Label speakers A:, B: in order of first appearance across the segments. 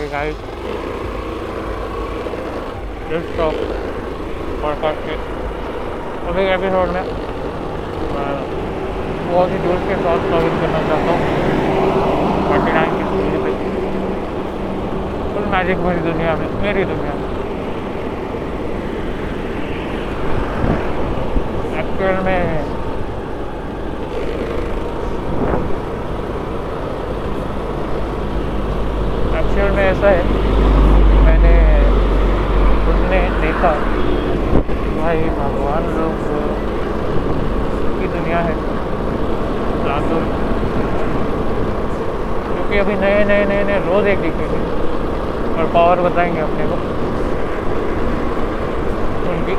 A: Okay guys let's talk podcast के अभी episode में मैं बहुत ही जोश के साथ स्वागत करना चाहता हूँ फोर्टी नाइन की स्टोरी पे फुल मैजिक मेरी दुनिया में मेरी दुनिया में एक्चुअल में एक्चुअल में ऐसा है मैंने सुनने देखा भाई भगवान लोग की दुनिया है लातूर क्योंकि अभी नए नए नए नए, रोज़ एक दिखेंगे और पावर बताएँगे अपने को। उनकी।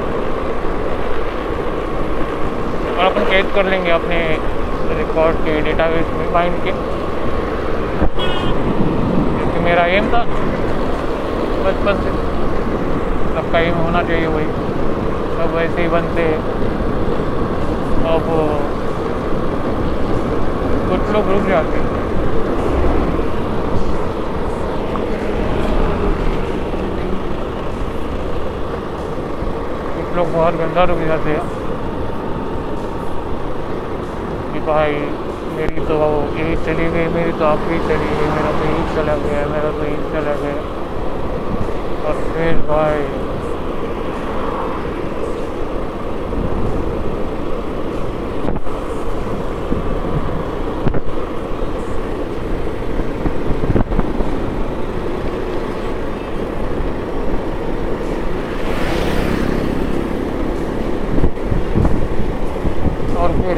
A: और अपन कैद कर लेंगे अपने रिकॉर्ड के डेटाबेस में माइंड के। क्योंकि मेरा एम था बचपन से। सबका एम होना चाहिए वही। सब वैसे ही बनते अब कुछ लोग रुक जाते हैं कुछ लोग बहुत गंदा रुक जाते हैं। कि भाई, मेरी तो यही चली गई, मेरी तो आपकी चली गई, मेरा तो यही चला गया, मेरा तो यही चला गया। और फिर भाई और फिर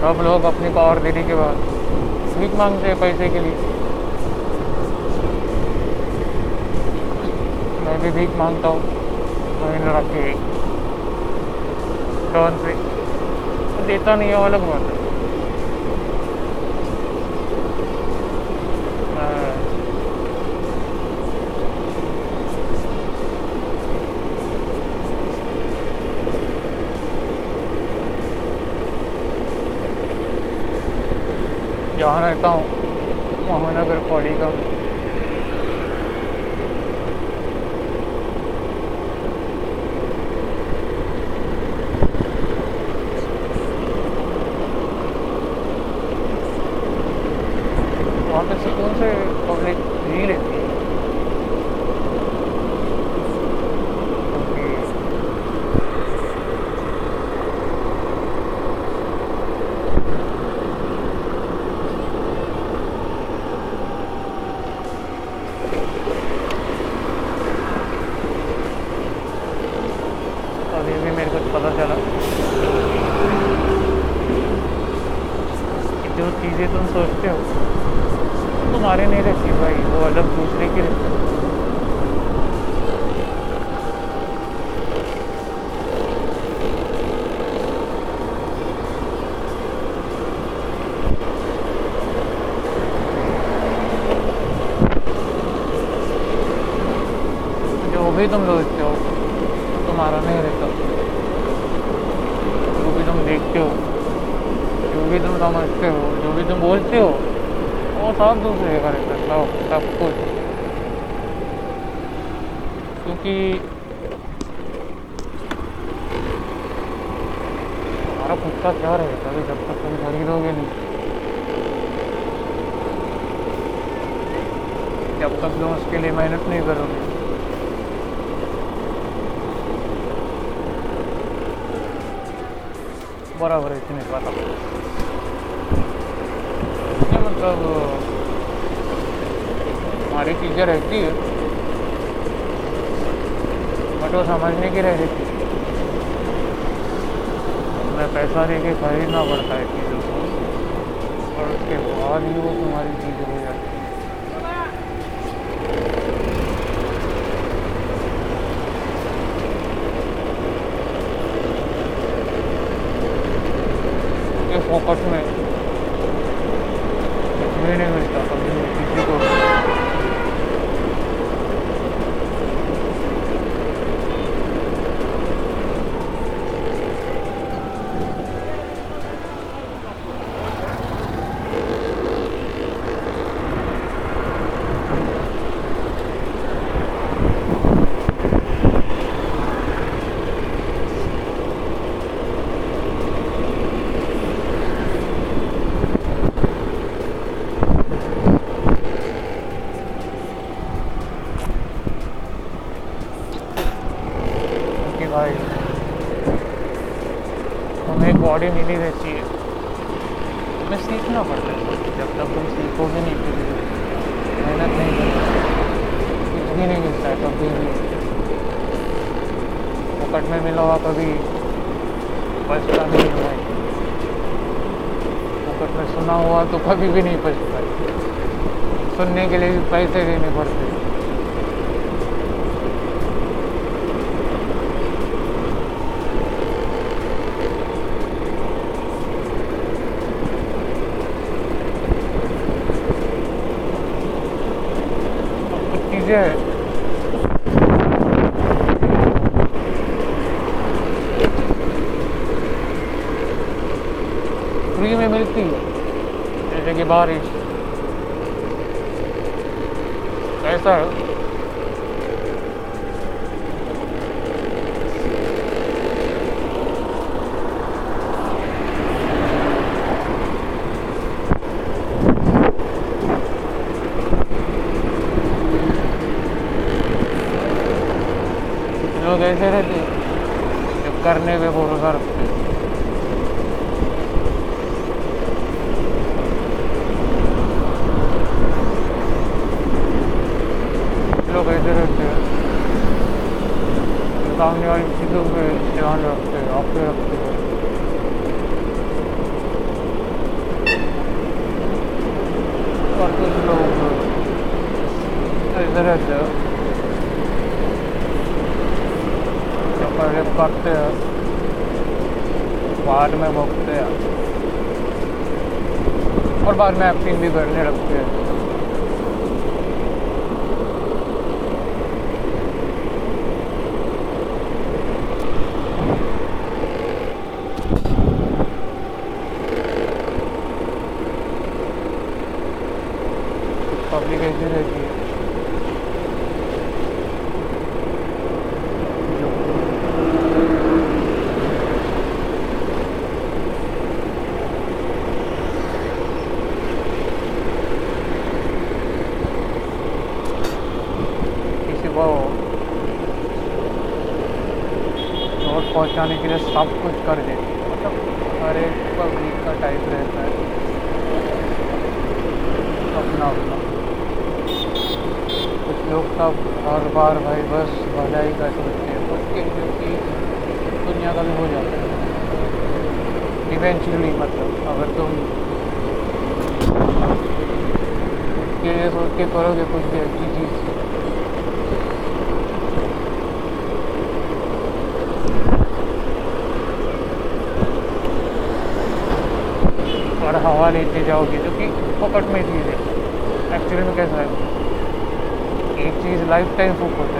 A: सब पावर देने के बाद। स्वीक मांगते हैं पैसे के लिए। मैं भी भीख माँगता हूँ। महीने रख के टर्न से देता नहीं है, अलग बात है मैं जहाँ रहता हूँ महानगर पालिका में वहाँ पे सुकून से पब्लिक जी लेती है क्योंकि अभी भी मेरे को पता चला कि जो चीज़ें तुम सोचते हो वो तुम्हारे नहीं रहती भाई वो अलग दूसरे की रहती है जो भी तुम सोचते हो। तुम्हारा नहीं रहता। जो भी तुम देखते हो, जो भी तुम समझते हो, जो भी तुम बोलते हो, वो सब दूसरे का रहता सब सब कुछ। क्योंकि तुम्हारा खुद का क्या रहेगा अभी जब तक तुम खरीदोगे नहीं। जब तक तुम उसके लिए मेहनत नहीं करोगे। बराबर है, इतने ये मतलब हमारी चीज़ें रहती है। बट वो समझने की रह रहती मैं पैसा दे के खरीदना पड़ता है चीज़ों को, और उसके बाद ही वो तुम्हारी चीज़ हो जाती है। के फोकस में कुछ भी नहीं मिलता कभी भी किसी को भाई हमें बॉडी मिली रहती है। हमें सीखना पड़ता है जब तक तुम सीखोगे नहीं फिर मेहनत नहीं करोगे कुछ भी नहीं मिलता है कभी भी। मुकट में मिला हुआ कभी बचता नहीं हुआ है मुकट में सुना हुआ तो कभी भी नहीं बचता सुनने के लिए भी पैसे देने पड़ते चीज़ें फ्री में मिलती है। जैसे कि बारिश। ऐसा लोग ऐसे रहते जब करने पे भरोसा रखते लोग ऐसे रहते हैं सामने वाली चीज़ों पे ध्यान रखते आप रखते हैं और कुछ लोग ऐसे रहते हैं करते हैं में भोगते हैं और बाद में एक्टिंग भी करने लगते हैं पब्लिक ऐसी रहती है किसी को चोट पहुँचाने के लिए सब कुछ कर देते हैं। मतलब हर एक पब्लिक का टाइप रहता है अपना अपना कुछ लोग सब हर बार भाई बस भलाई का सोचते हैं। खुद के लिए कि दुनिया का भी हो जाता है इवेंचुअली मतलब अगर तुम के लिए सोच के करोगे कुछ भी अच्छी चीज़। और हवा लेते जाओगे, जो कि फोकट में चीज़ है। एक्चुअली में कैसा है? चीज़ लाइफ टाइम फोकट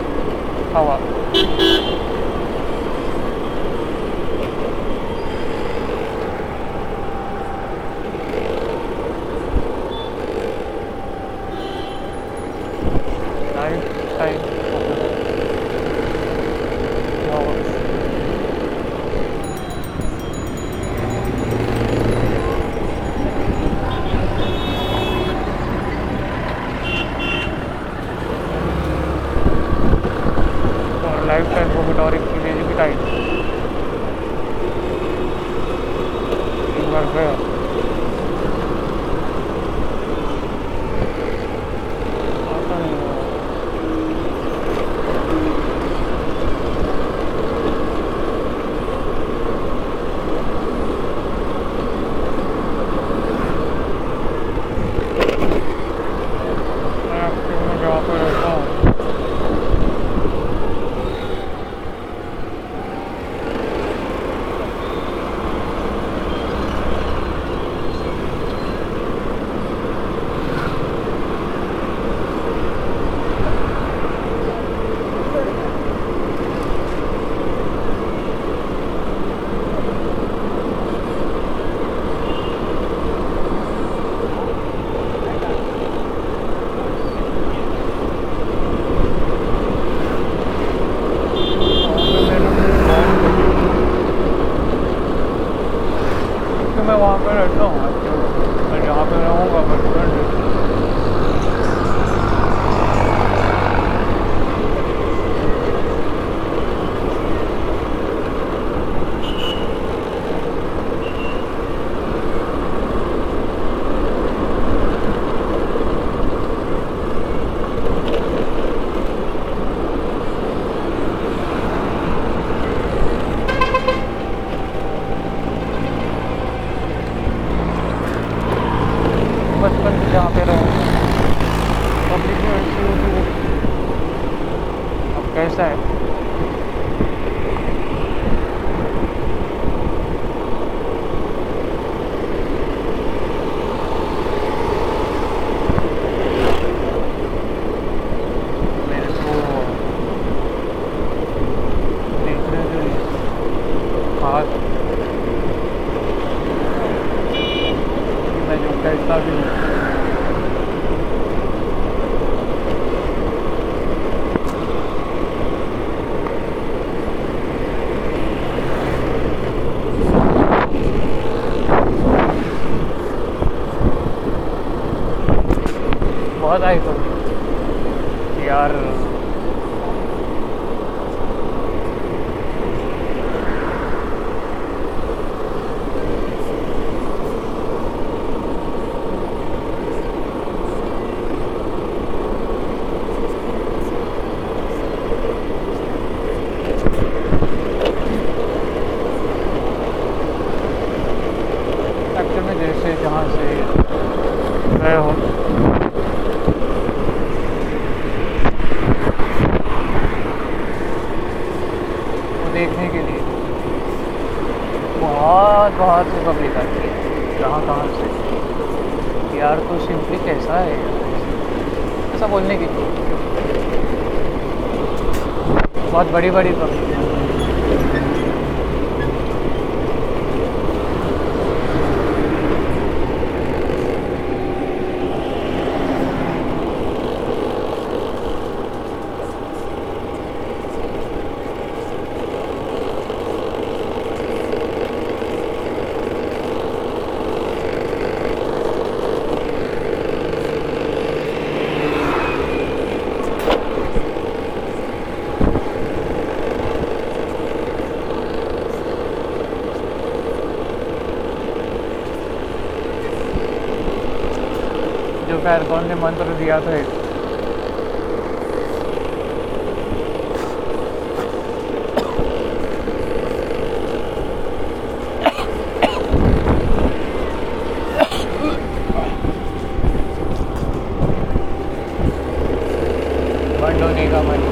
A: बड़ी बड़ी पब्लिक है जो फैरकॉन ने मंत्र दिया था एक बंद होने का मन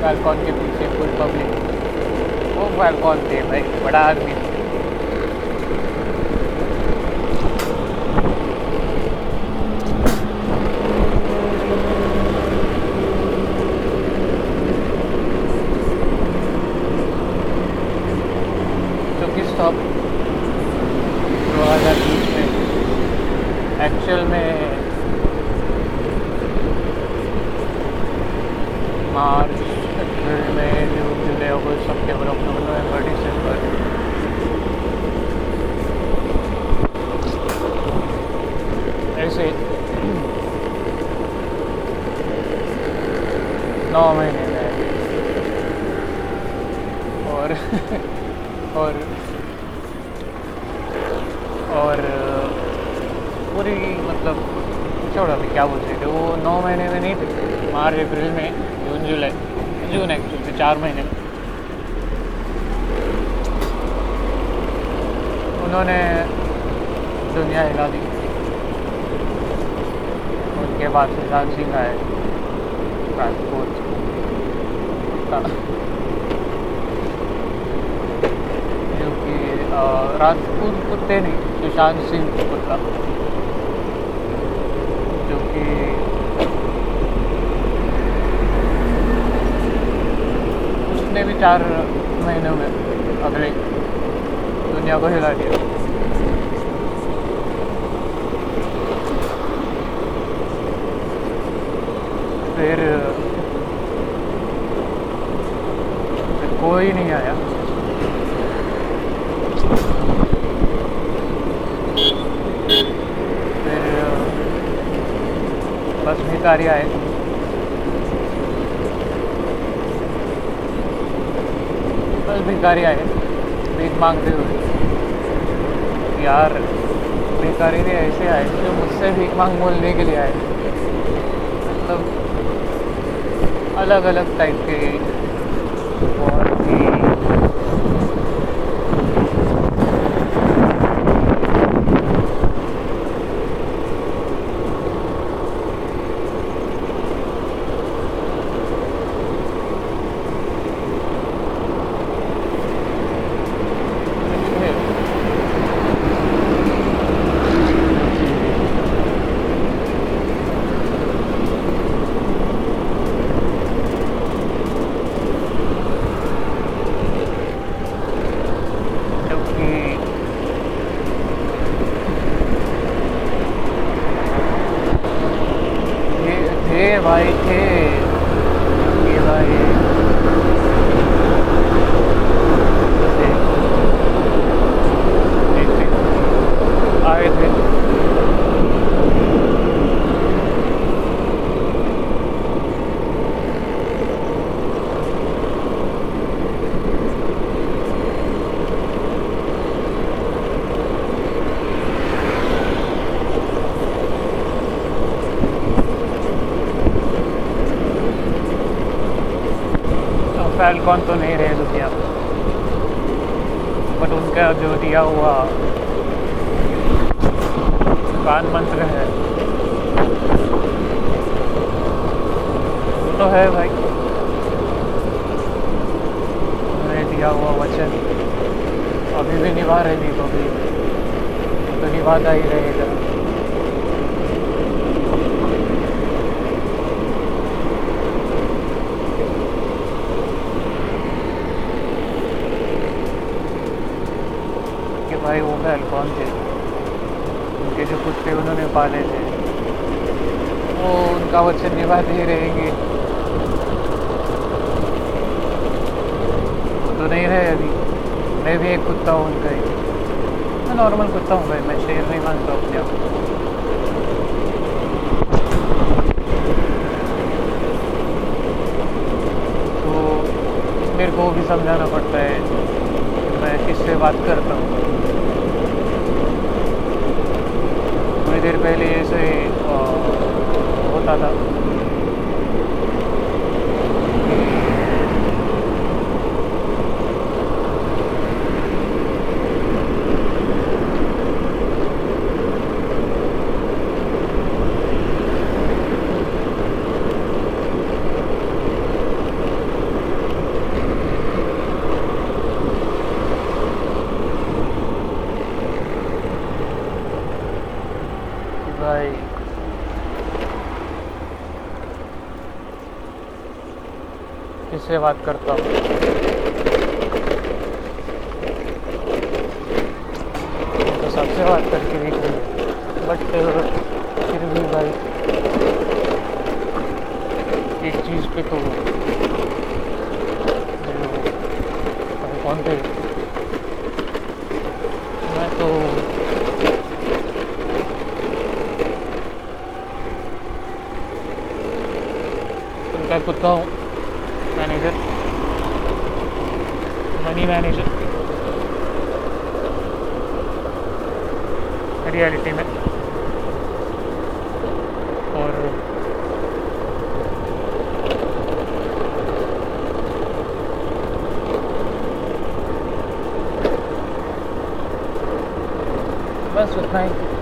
A: फैलकॉन के पीछे फुल पब्लिक वो फैलकॉन थे भाई बड़ा आदमी था जो कि स्टॉप दो हज़ार बीस में एक्चुअल में मार्च अप्रैल मई जून जुलाई अगस्त सितंबर अक्टूबर नवंबर दिसंबर ऐसे नौ महीने में और और और पूरी मतलब छोड़ो अभी क्या बोल रहे थे वो नौ महीने में नहीं थे, मार्च, अप्रैल में जून, जुलाई, जून एक्चुअली चार महीने उन्होंने दुनिया हिला दी। उनके बाद सुशांत सिंह आए। राजपूत। का जो कि अ, राजपूत कुत्ते नहीं, सुशांत सिंह कुत्ता जो कि उसने भी चार महीनों में अगले दुनिया को हिला दिया। फिर कोई नहीं आया फिर बस भिखारी आए। बस भिखारी आए। भीख मांगते हुए। यार भिखारी भी ऐसे आए जो मुझसे भीख मांग बोलने के लिए आए। मतलब अलग अलग टाइप के। बहुत ही थे भाई थे ये भाई थे। थे, थे। आए थे फैलकॉन तो नहीं रहे दुनिया में बट उनका जो दिया हुआ कान मंत्र है। तो है भाई। उन्हें दिया हुआ वचन। अभी भी निभा रहे दीपक तो निभाता ही रहेगा। भाई कौन थे? उनके जो कुत्ते उन्होंने पाले थे। वो उनका वचन निभाते ही रहेंगे। तो नहीं रहे अभी। मैं भी एक कुत्ता हूँ उनका ही। मैं नॉर्मल कुत्ता हूँ भाई, मैं शेर नहीं मानता अपने आप तो मेरे को भी समझाना पड़ता है। मैं किससे बात करता हूँ? होता था कि भाई किससे बात करता हूँ। तो सबसे बात करके देख रही बट फिर भी भाई एक चीज़ पे तो कौन थे? मैं तो उनका कुत्ता हूँ। रियलिटी में। और बस उतना ही।